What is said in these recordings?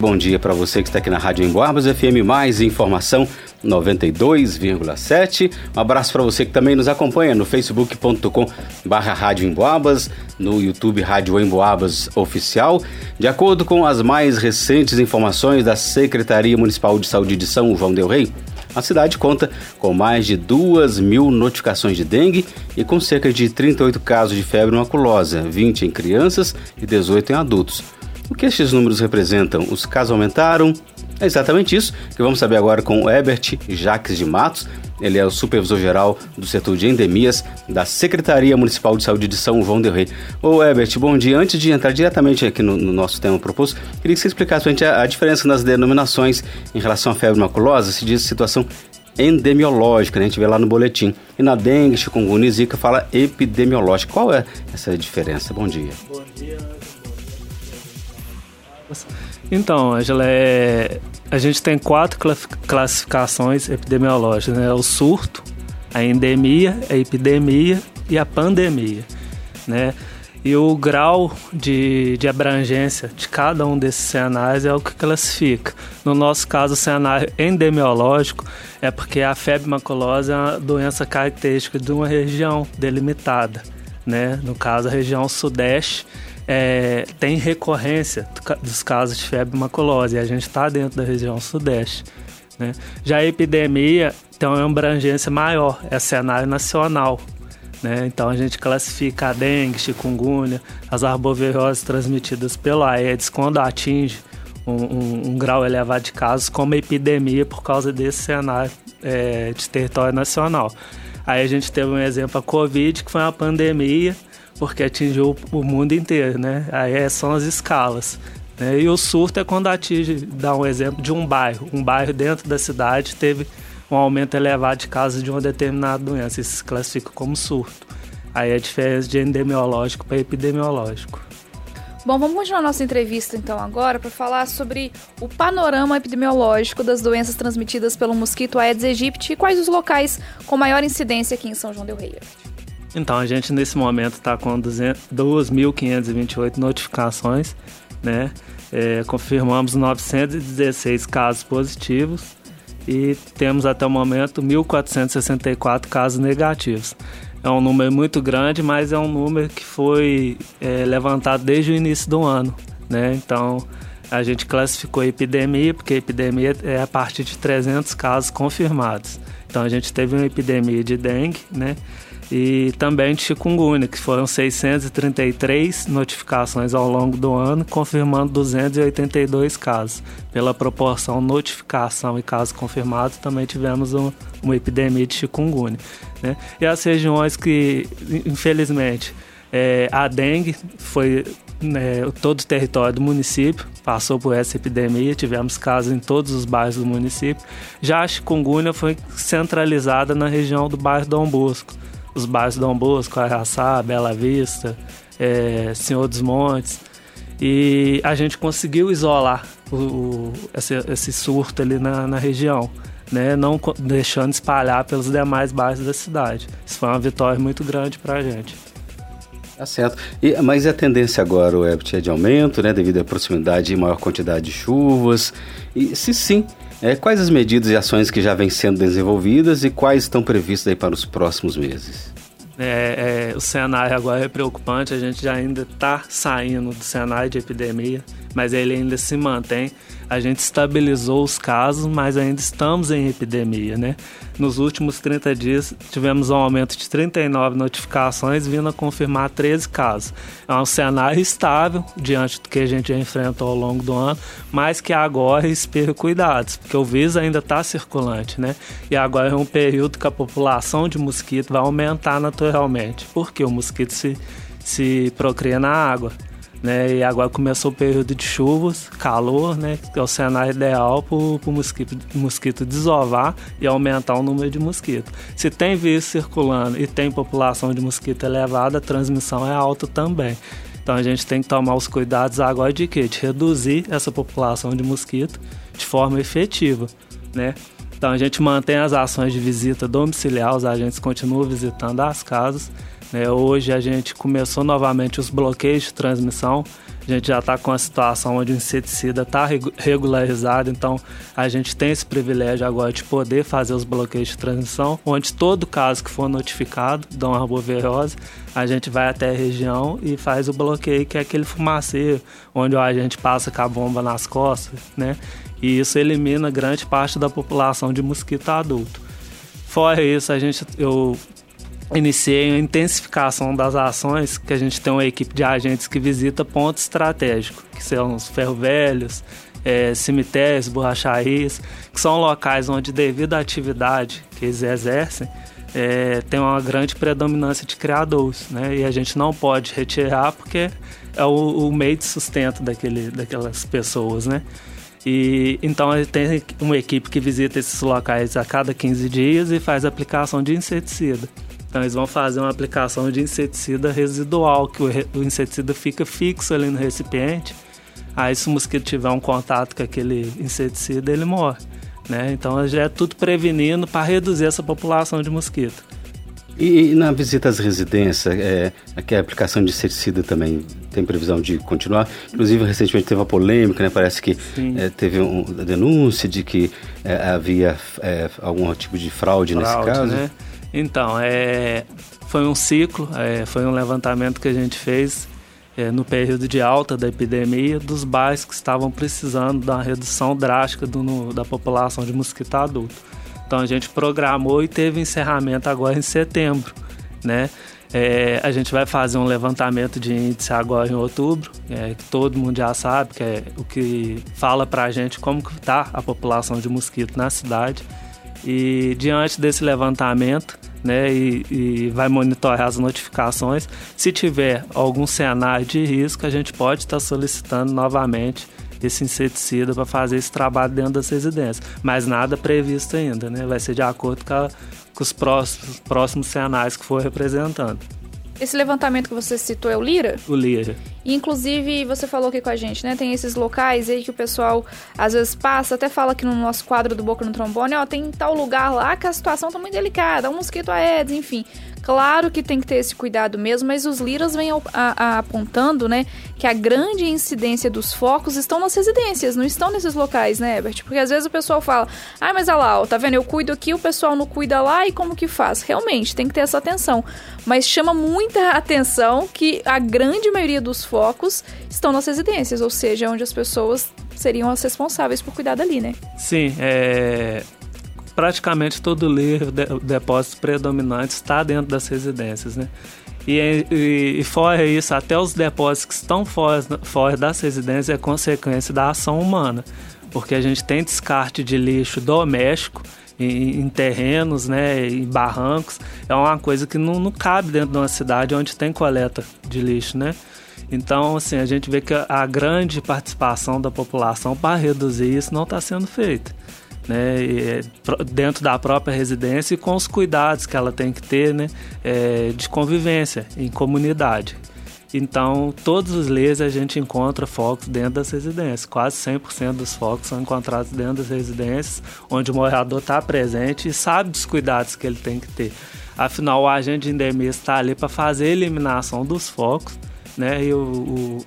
Bom dia para você que está aqui na Rádio Emboabas FM, mais informação 92,7. Um abraço para você que também nos acompanha no facebook.com barra Rádio Emboabas, no YouTube Rádio Emboabas Oficial. De acordo com as mais recentes informações da Secretaria Municipal de Saúde de São João del Rei, a cidade conta com mais de 2 mil notificações de dengue e com cerca de 38 casos de febre maculosa, 20 em crianças e 18 em adultos. O que estes números representam? Os casos aumentaram? É exatamente isso que vamos saber agora com o Herbert Jacques de Matos. Ele é o supervisor geral do setor de endemias da Secretaria Municipal de Saúde de São João del Rei. Ô Herbert, bom dia. Antes de entrar diretamente aqui no, no nosso tema proposto, queria que você explicasse a, a diferença nas denominações em relação à febre maculosa. Se diz situação endemiológica, né? a gente vê lá no boletim. E na dengue, chikungunya e zika fala epidemiológica. Qual é essa diferença? Bom dia. Bom dia. Então, Angela, é... a gente tem quatro classificações epidemiológicas, né? O surto, a endemia, a epidemia e a pandemia, né? E o grau de, de abrangência de cada um desses cenários é o que classifica. No nosso caso, o cenário endemiológico é porque a febre maculosa é uma doença característica de uma região delimitada, né? No caso, a região sudeste é, tem recorrência dos casos de febre maculosa e a gente está dentro da região sudeste. Né? Já a epidemia tem uma abrangência maior, é cenário nacional. Né? Então a gente classifica a dengue, chikungunya, as arboviroses transmitidas pelo Aedes quando atinge um, um, um, grau elevado de casos como epidemia por causa desse cenário é, de território nacional. Aí a gente teve um exemplo, a Covid, que foi uma pandemia porque atingiu o mundo inteiro, né? Aí é, são as escalas. Né? E o surto é quando atinge, dá um exemplo de um bairro. Um bairro dentro da cidade teve um aumento elevado de casos de uma determinada doença. Isso se classifica como surto. Aí é a diferença de endemiológico para epidemiológico. Bom, vamos continuar nossa entrevista então agora para falar sobre o panorama epidemiológico das doenças transmitidas pelo mosquito Aedes aegypti e quais os locais com maior incidência aqui em São João del Rei. Então, a gente nesse momento está com 2.528 notificações, né? É, confirmamos 916 casos positivos e temos até o momento 1.464 casos negativos. É um número muito grande, mas é um número que foi é, levantado desde o início do ano, né? Então, a gente classificou a epidemia, porque a epidemia é a partir de 300 casos confirmados. Então, a gente teve uma epidemia de dengue, né? E também de chikungunya, que foram 633 notificações ao longo do ano, confirmando 282 casos. Pela proporção notificação e casos confirmados, também tivemos um, uma epidemia de chikungunya. Né? E as regiões que, infelizmente, é, a dengue foi né, todo o território do município passou por essa epidemia, tivemos casos em todos os bairros do município. Já a chikungunya foi centralizada na região do bairro Dom Bosco os bairros Dom Bosco, Araçá, Bela Vista, é, Senhor dos Montes. E a gente conseguiu isolar o, o, esse, esse, surto ali na, na região, né? não deixando espalhar pelos demais bairros da cidade. Isso foi uma vitória muito grande para a gente. Tá certo. E, mas a tendência agora, o é de aumento, né? Devido à proximidade e maior quantidade de chuvas. E se sim, é, quais as medidas e ações que já vêm sendo desenvolvidas e quais estão previstas aí para os próximos meses? É, é, o cenário agora é preocupante, a gente já ainda está saindo do cenário de epidemia, mas ele ainda se mantém a gente estabilizou os casos, mas ainda estamos em epidemia, né? Nos últimos 30 dias tivemos um aumento de 39 notificações, vindo a confirmar 13 casos. É um cenário estável diante do que a gente enfrentou ao longo do ano, mas que agora espero cuidados, porque o vírus ainda está circulante, né? E agora é um período que a população de mosquito vai aumentar naturalmente, porque o mosquito se, se procria na água né? E agora começou o período de chuvas, calor, né? Que é o cenário ideal para o mosquito, mosquito desovar e aumentar o número de mosquitos. Se tem vírus circulando e tem população de mosquito elevada, a transmissão é alta também. Então a gente tem que tomar os cuidados agora de quê? De reduzir essa população de mosquito de forma efetiva, né? Então a gente mantém as ações de visita domiciliar, os agentes continuam visitando as casas, Né? Hoje a gente começou novamente os bloqueios de transmissão. A gente já está com a situação onde o inseticida está regularizado, então a gente tem esse privilégio agora de poder fazer os bloqueios de transmissão, onde todo caso que for notificado de uma arbovirose, a gente vai até a região e faz o bloqueio, que é aquele fumaceiro, onde o agente passa com a bomba nas costas, né? E isso elimina grande parte da população de mosquito adulto. Fora isso, a gente, eu iniciei a intensificação das ações, que a gente tem uma equipe de agentes que visita pontos estratégicos, que são os ferro velhos, é, cemitérios, borracharias, que são locais onde, devido à atividade que eles exercem, é, tem uma grande predominância de criadores, né? E a gente não pode retirar porque é o, o meio de sustento daquele, daquelas pessoas, né? E então tem uma equipe que visita esses locais a cada 15 dias e faz aplicação de inseticida. Então eles vão fazer uma aplicação de inseticida residual, que o, o inseticida fica fixo ali no recipiente. Aí se o mosquito tiver um contato com aquele inseticida, ele morre. Né? Então já é tudo prevenindo para reduzir essa população de mosquito. E, e na visita às residências, é, aqui a aplicação de inseticida também tem previsão de continuar. Inclusive, recentemente teve uma polêmica, né? Parece que é, teve uma denúncia de que é, havia é, algum tipo de fraude, fraude nesse caso. Né? Então, é, foi um ciclo, é, foi um levantamento que a gente fez é, no período de alta da epidemia dos bairros que estavam precisando da redução drástica do, no, da população de mosquito adulto. Então a gente programou e teve encerramento agora em setembro, né? É, a gente vai fazer um levantamento de índice agora em outubro, é, que todo mundo já sabe, que é o que fala para a gente como está a população de mosquito na cidade. E diante desse levantamento, né, e, e, vai monitorar as notificações. Se tiver algum cenário de risco, a gente pode estar solicitando novamente esse inseticida para fazer esse trabalho dentro das residências. Mas nada previsto ainda, né? Vai ser de acordo com, a, com os próximos, próximos cenários que for representando. Esse levantamento que você citou é o Lira? O Lira. E, inclusive, você falou aqui com a gente, né? Tem esses locais aí que o pessoal às vezes passa, até fala aqui no nosso quadro do Boca no Trombone, ó, tem tal lugar lá que a situação tá muito delicada, um mosquito aedes, enfim. Claro que tem que ter esse cuidado mesmo, mas os liras vêm apontando, né, que a grande incidência dos focos estão nas residências, não estão nesses locais, né, Herbert? Porque às vezes o pessoal fala, ah, mas olha lá, ó, tá vendo, eu cuido aqui, o pessoal não cuida lá, e como que faz? Realmente, tem que ter essa atenção. Mas chama muita atenção que a grande maioria dos focos estão nas residências, ou seja, onde as pessoas seriam as responsáveis por cuidar dali, né? Sim, é praticamente todo o de, depósito predominante está dentro das residências, né? E, e, e, fora isso, até os depósitos que estão fora, fora das residências é consequência da ação humana, porque a gente tem descarte de lixo doméstico em, em terrenos, né, em barrancos, é uma coisa que não, não cabe dentro de uma cidade onde tem coleta de lixo, né? Então, assim, a gente vê que a grande participação da população para reduzir isso não está sendo feita né, dentro da própria residência e com os cuidados que ela tem que ter né, é, de convivência em comunidade. Então, todos os leis a gente encontra focos dentro das residências. Quase 100% dos focos são encontrados dentro das residências, onde o morador está presente e sabe dos cuidados que ele tem que ter. Afinal, o agente de endemia está ali para fazer a eliminação dos focos, né? E o, o,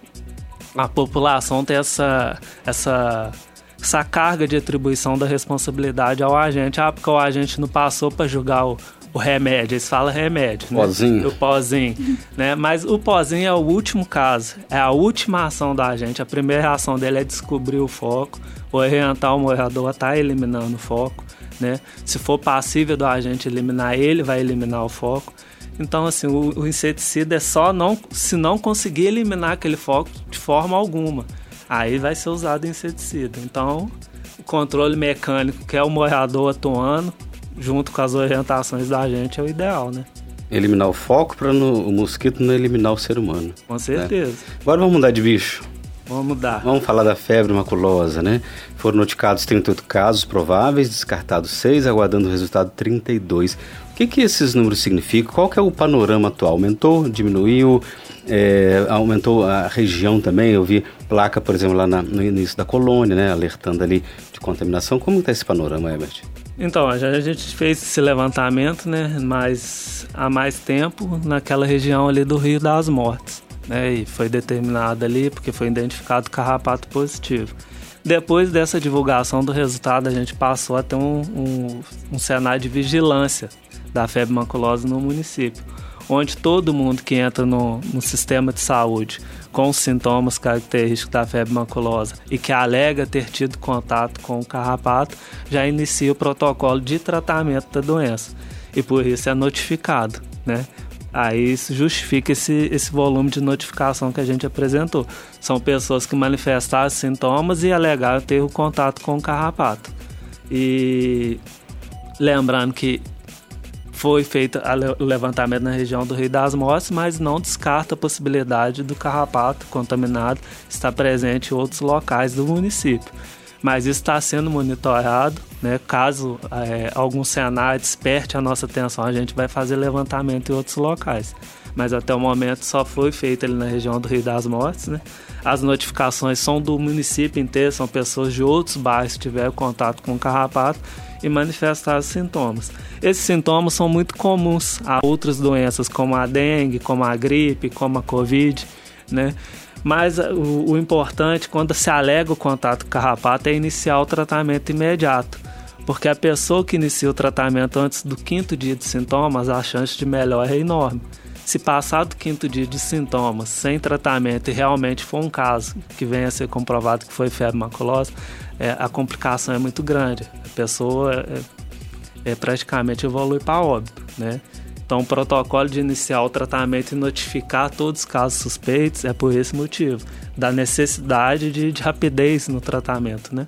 a população tem essa, essa essa carga de atribuição da responsabilidade ao agente. Ah, porque o agente não passou para julgar o, o remédio, eles falam remédio, né? Pozinho. O pozinho, né? Mas o pozinho é o último caso, é a última ação da agente. A primeira ação dele é descobrir o foco, orientar o morador a estar tá eliminando o foco, né? Se for passível do agente eliminar ele, vai eliminar o foco. Então, assim, o, o inseticida é só não, se não conseguir eliminar aquele foco de forma alguma aí vai ser usado inseticida. Então, o controle mecânico, que é o morador atuando, junto com as orientações da gente, é o ideal, né? Eliminar o foco para o mosquito não eliminar o ser humano. Com né? certeza. Né? Agora vamos mudar de bicho. Vamos mudar. Vamos falar da febre maculosa, né? Foram notificados 38 casos prováveis, descartados 6, aguardando o resultado 32. Que, que esses números significam? Qual que é o panorama atual? Aumentou? Diminuiu? É, aumentou a região também, eu vi placa, por exemplo, lá na, no início da colônia, né, alertando ali de contaminação. Como está esse panorama, Herbert? Então, a gente fez esse levantamento, né, mas há mais tempo naquela região ali do Rio das Mortes, né, e foi determinado ali porque foi identificado carrapato positivo. Depois dessa divulgação do resultado, a gente passou a ter um, um, um cenário de vigilância da febre maculosa no município, onde todo mundo que entra no, no sistema de saúde com sintomas característicos da febre maculosa e que alega ter tido contato com o carrapato, já inicia o protocolo de tratamento da doença. E por isso é notificado, né? Aí isso justifica esse, esse volume de notificação que a gente apresentou. São pessoas que manifestaram sintomas e alegaram ter o contato com o carrapato. E lembrando que foi feito o levantamento na região do Rio das Mortes, mas não descarta a possibilidade do carrapato contaminado estar presente em outros locais do município. Mas isso está sendo monitorado, né? caso é, algum cenário desperte a nossa atenção, a gente vai fazer levantamento em outros locais. Mas até o momento só foi feito ali na região do Rio das Mortes. Né? As notificações são do município inteiro, são pessoas de outros bairros que tiveram contato com o carrapato e manifestar sintomas. Esses sintomas são muito comuns a outras doenças, como a dengue, como a gripe, como a covid, né? Mas uh, o, o importante, quando se alega o contato com carrapato, é iniciar o tratamento imediato. Porque a pessoa que inicia o tratamento antes do quinto dia de sintomas, a chance de melhora é enorme. Se passar do quinto dia de sintomas sem tratamento e realmente for um caso que venha a ser comprovado que foi febre maculosa, é, a complicação é muito grande. A pessoa é, é praticamente evolui para óbito, né? Então, o protocolo de iniciar o tratamento e notificar todos os casos suspeitos é por esse motivo, da necessidade de, de rapidez no tratamento, né?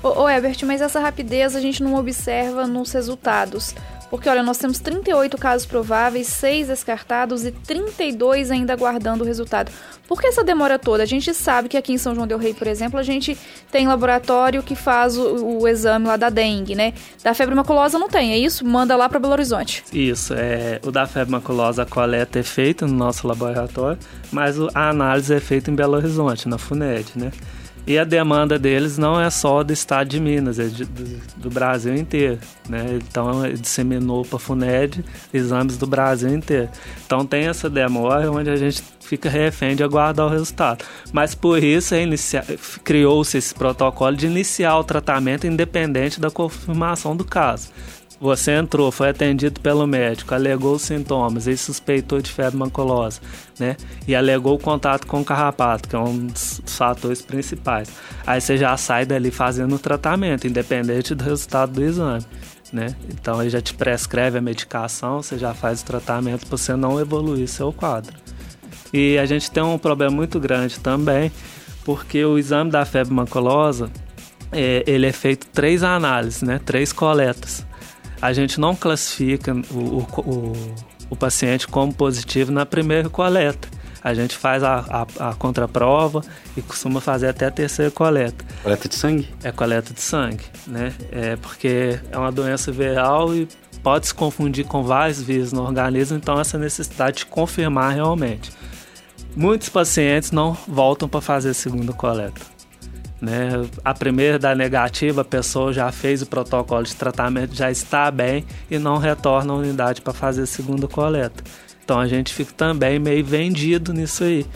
Ô, ô Ebert, mas essa rapidez a gente não observa nos resultados. Porque, olha, nós temos 38 casos prováveis, 6 descartados e 32 ainda aguardando o resultado. Por que essa demora toda? A gente sabe que aqui em São João Del Rei, por exemplo, a gente tem laboratório que faz o, o exame lá da dengue, né? Da febre maculosa não tem, é isso? Manda lá para Belo Horizonte. Isso, é, o da febre maculosa a coleta é feita no nosso laboratório, mas a análise é feita em Belo Horizonte, na FUNED, né? E a demanda deles não é só do estado de Minas, é de, do, do, Brasil inteiro. Né? Então, disseminou para a FUNED exames do Brasil inteiro. Então, tem essa demora onde a gente fica refém de aguardar o resultado. Mas por isso é criou-se esse protocolo de iniciar o tratamento independente da confirmação do caso. Você entrou, foi atendido pelo médico, alegou os sintomas e suspeitou de febre maculosa, né? E alegou o contato com o carrapato, que é um dos fatores principais. Aí você já sai dali fazendo o tratamento, independente do resultado do exame. Né? Então ele já te prescreve a medicação, você já faz o tratamento para você não evoluir seu quadro. E a gente tem um problema muito grande também, porque o exame da febre maculosa, é, ele é feito três análises, né? Três coletas a gente não classifica o, o, o paciente como positivo na primeira coleta. A gente faz a, a, a, contraprova e costuma fazer até a terceira coleta. Coleta de sangue? É coleta de sangue, né? É porque é uma doença viral e pode se confundir com vários vírus no organismo, então essa necessidade de confirmar realmente. Muitos pacientes não voltam para fazer a segunda coleta. Né? A primeira da negativa, a pessoa já fez o protocolo de tratamento, já está bem e não retorna à unidade para fazer a segunda coleta. Então a gente fica também meio vendido nisso aí.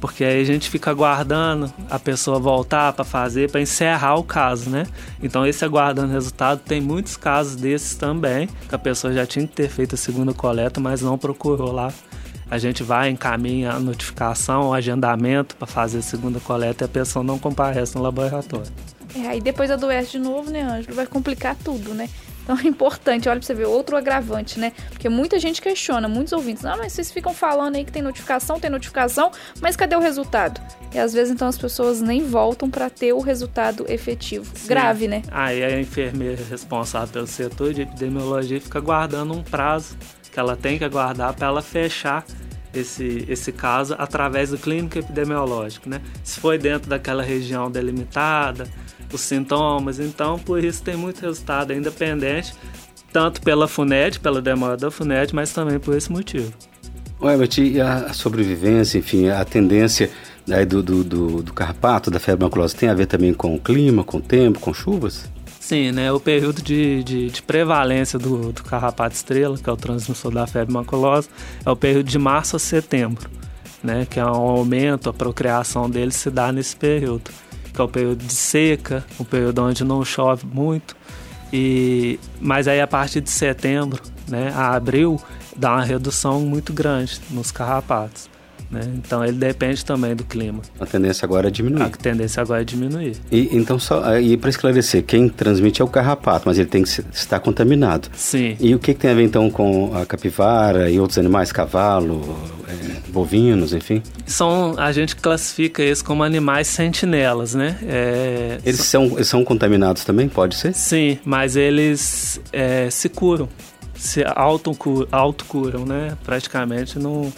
Porque aí a gente fica aguardando a pessoa voltar para fazer, para encerrar o caso, né? Então, esse aguardando resultado, tem muitos casos desses também, que a pessoa já tinha que ter feito a segunda coleta, mas não procurou lá a gente vai, encaminha a notificação, o agendamento para fazer a segunda coleta e a pessoa não comparece no laboratório. É, aí depois adoece de novo, né, Ângelo? Vai complicar tudo, né? Então é importante, olha pra você ver, outro agravante, né? Porque muita gente questiona, muitos ouvintes, ah, mas vocês ficam falando aí que tem notificação, tem notificação, mas cadê o resultado? E às vezes então as pessoas nem voltam para ter o resultado efetivo. Sim. Grave, né? Aí a enfermeira responsável pelo setor de epidemiologia fica guardando um prazo que ela tem que aguardar para ela fechar esse, esse caso através do clínico epidemiológico, né? Se foi dentro daquela região delimitada, os sintomas, então por isso tem muito resultado ainda pendente, tanto pela FUNED, pela demora da FUNED, mas também por esse motivo. Herbert, e a sobrevivência, enfim, a tendência do, do, do, do carrapato, da febre maculosa, tem a ver também com o clima, com o tempo, com chuvas? Sim, né? O período de, de, de, prevalência do, do carrapato estrela, que é o transmissor da febre maculosa, é o período de março a setembro, né? Que é um aumento, a procriação dele se dá nesse período, que é o período de seca, o período onde não chove muito. E, mas aí a partir de setembro, né, a abril, dá uma redução muito grande nos carrapatos. Né? Então ele depende também do clima. A tendência agora é diminuir. A tendência agora é diminuir. E então só e para esclarecer, quem transmite é o carrapato, mas ele tem que estar contaminado. Sim. E o que, que tem a ver então com a capivara e outros animais, cavalo, é, bovinos, enfim? São a gente classifica eles como animais sentinelas, né? É, eles são, eles são contaminados também, pode ser? Sim, mas eles é, se curam, se autocuram, autocuram, né? Praticamente não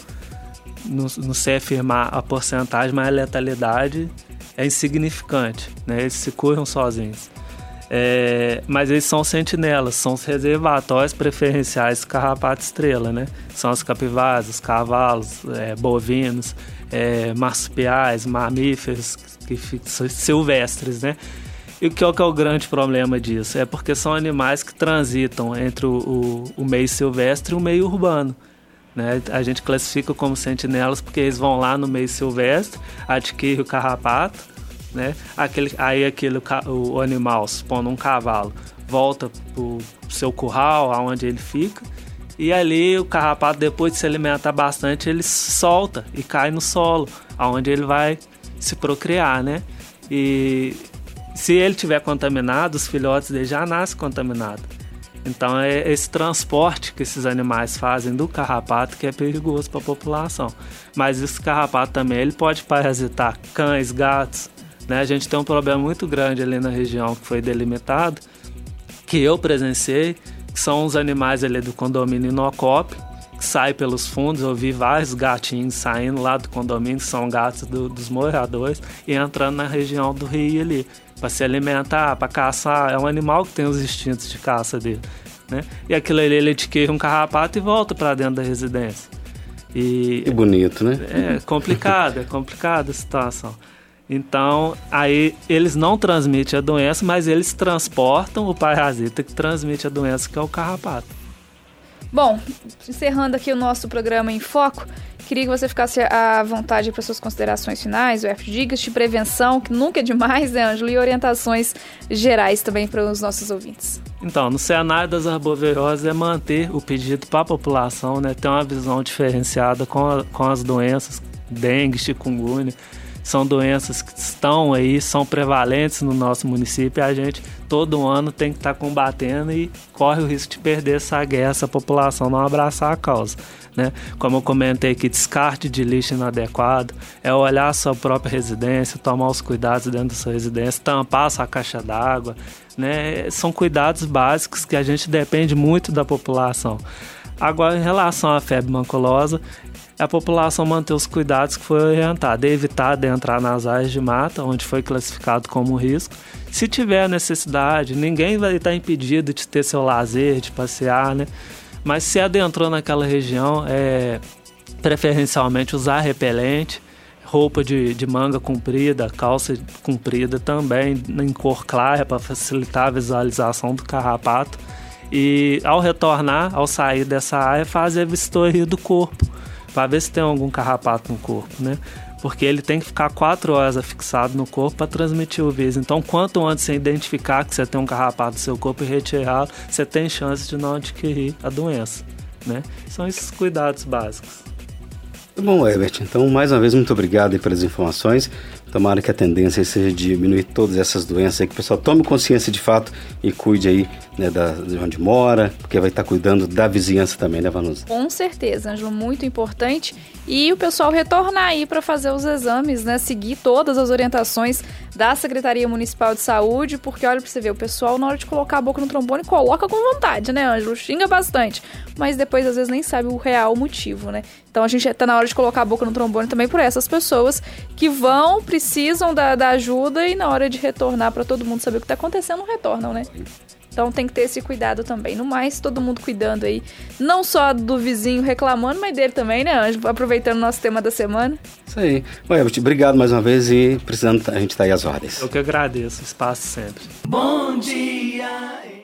não, não sei afirmar a porcentagem, mas a letalidade é insignificante, né? Eles se curam sozinhos. É, mas eles são sentinelas, são os reservatórios preferenciais do carrapato estrela, né? São as capivaras, os cavalos, é, bovinos, é, marsupiais, mamíferos que, silvestres, né? E que é, que é o grande problema disso? É porque são animais que transitam entre o, o, o meio silvestre e o meio urbano. Né? A gente classifica como sentinelas porque eles vão lá no meio silvestre, adquirem o carrapato, né? aquele, aí aquele, o animal, supondo um cavalo, volta para o seu curral, aonde ele fica, e ali o carrapato, depois de se alimentar bastante, ele solta e cai no solo, aonde ele vai se procriar, né? E se ele tiver contaminado, os filhotes dele já nascem contaminados. Então é esse transporte que esses animais fazem do carrapato que é perigoso para a população. Mas esse carrapato também ele pode parasitar cães, gatos. Né? A gente tem um problema muito grande ali na região que foi delimitado, que eu presenciei, que são os animais ali do condomínio Inocop, que saem pelos fundos. Eu vi vários gatinhos saindo lá do condomínio, que são gatos do, dos moradores, e entrando na região do rio ali para se alimentar, para caçar. É um animal que tem os instintos de caça dele. Né? E aquilo ali ele adquire um carrapato e volta para dentro da residência. E que bonito, né? É complicado, é complicada a situação. Então, aí eles não transmitem a doença, mas eles transportam o parasita que transmite a doença, que é o carrapato. Bom, encerrando aqui o nosso programa em foco, Queria que você ficasse à vontade para suas considerações finais, o dicas de prevenção, que nunca é demais, né, Ângelo? E orientações gerais também para os nossos ouvintes. Então, no cenário das arboviroses é manter o pedido para a população, né, ter uma visão diferenciada com, a, com as doenças, dengue, chikungunya, são doenças que estão aí, são prevalentes no nosso município e a gente todo ano tem que estar tá combatendo e corre o risco de perder essa guerra, essa população não abraçar a causa. Né? Como eu comentei aqui, descarte de lixo inadequado, é olhar a sua própria residência, tomar os cuidados dentro da sua residência, tampar a sua caixa d'água, né? São cuidados básicos que a gente depende muito da população. Agora, em relação à febre maculosa, a população manter os cuidados que foi orientada, evitar de entrar nas áreas de mata, onde foi classificado como risco. Se tiver necessidade, ninguém vai estar impedido de ter seu lazer, de passear, né? Mas se adentrou naquela região, é preferencialmente usar repelente, roupa de, de manga comprida, calça comprida também em cor clara para facilitar a visualização do carrapato. E ao retornar, ao sair dessa área, fazer a vistoria do corpo para ver se tem algum carrapato no corpo, né? Porque ele tem que ficar quatro horas afixado no corpo para transmitir o vírus. Então, quanto antes você identificar que você tem um carrapato no seu corpo e retirá-lo, você tem chance de não adquirir a doença, né? São esses cuidados básicos. Bom, Herbert, então mais uma vez muito obrigado pelas informações. Tomara que a tendência seja diminuir todas essas doenças aí, que o pessoal tome consciência de fato e cuide aí né, da, de onde mora, porque vai estar cuidando da vizinhança também, né, Vanusa? Com certeza, Ângelo, muito importante. E o pessoal retornar aí para fazer os exames, né? Seguir todas as orientações da Secretaria Municipal de Saúde, porque olha para você ver, o pessoal na hora de colocar a boca no trombone coloca com vontade, né, Ângelo? Xinga bastante, mas depois às vezes nem sabe o real motivo, né? Então a gente está na hora de colocar a boca no trombone também por essas pessoas que vão, precisam da, da ajuda e na hora de retornar para todo mundo saber o que está acontecendo, não retornam, né? Então tem que ter esse cuidado também. No mais, todo mundo cuidando aí, não só do vizinho reclamando, mas dele também, né, Anjo? Aproveitando o nosso tema da semana. Isso aí. Ué, obrigado mais uma vez e precisando a gente tá aí às ordens. Eu que agradeço, espaço sempre. Bom dia!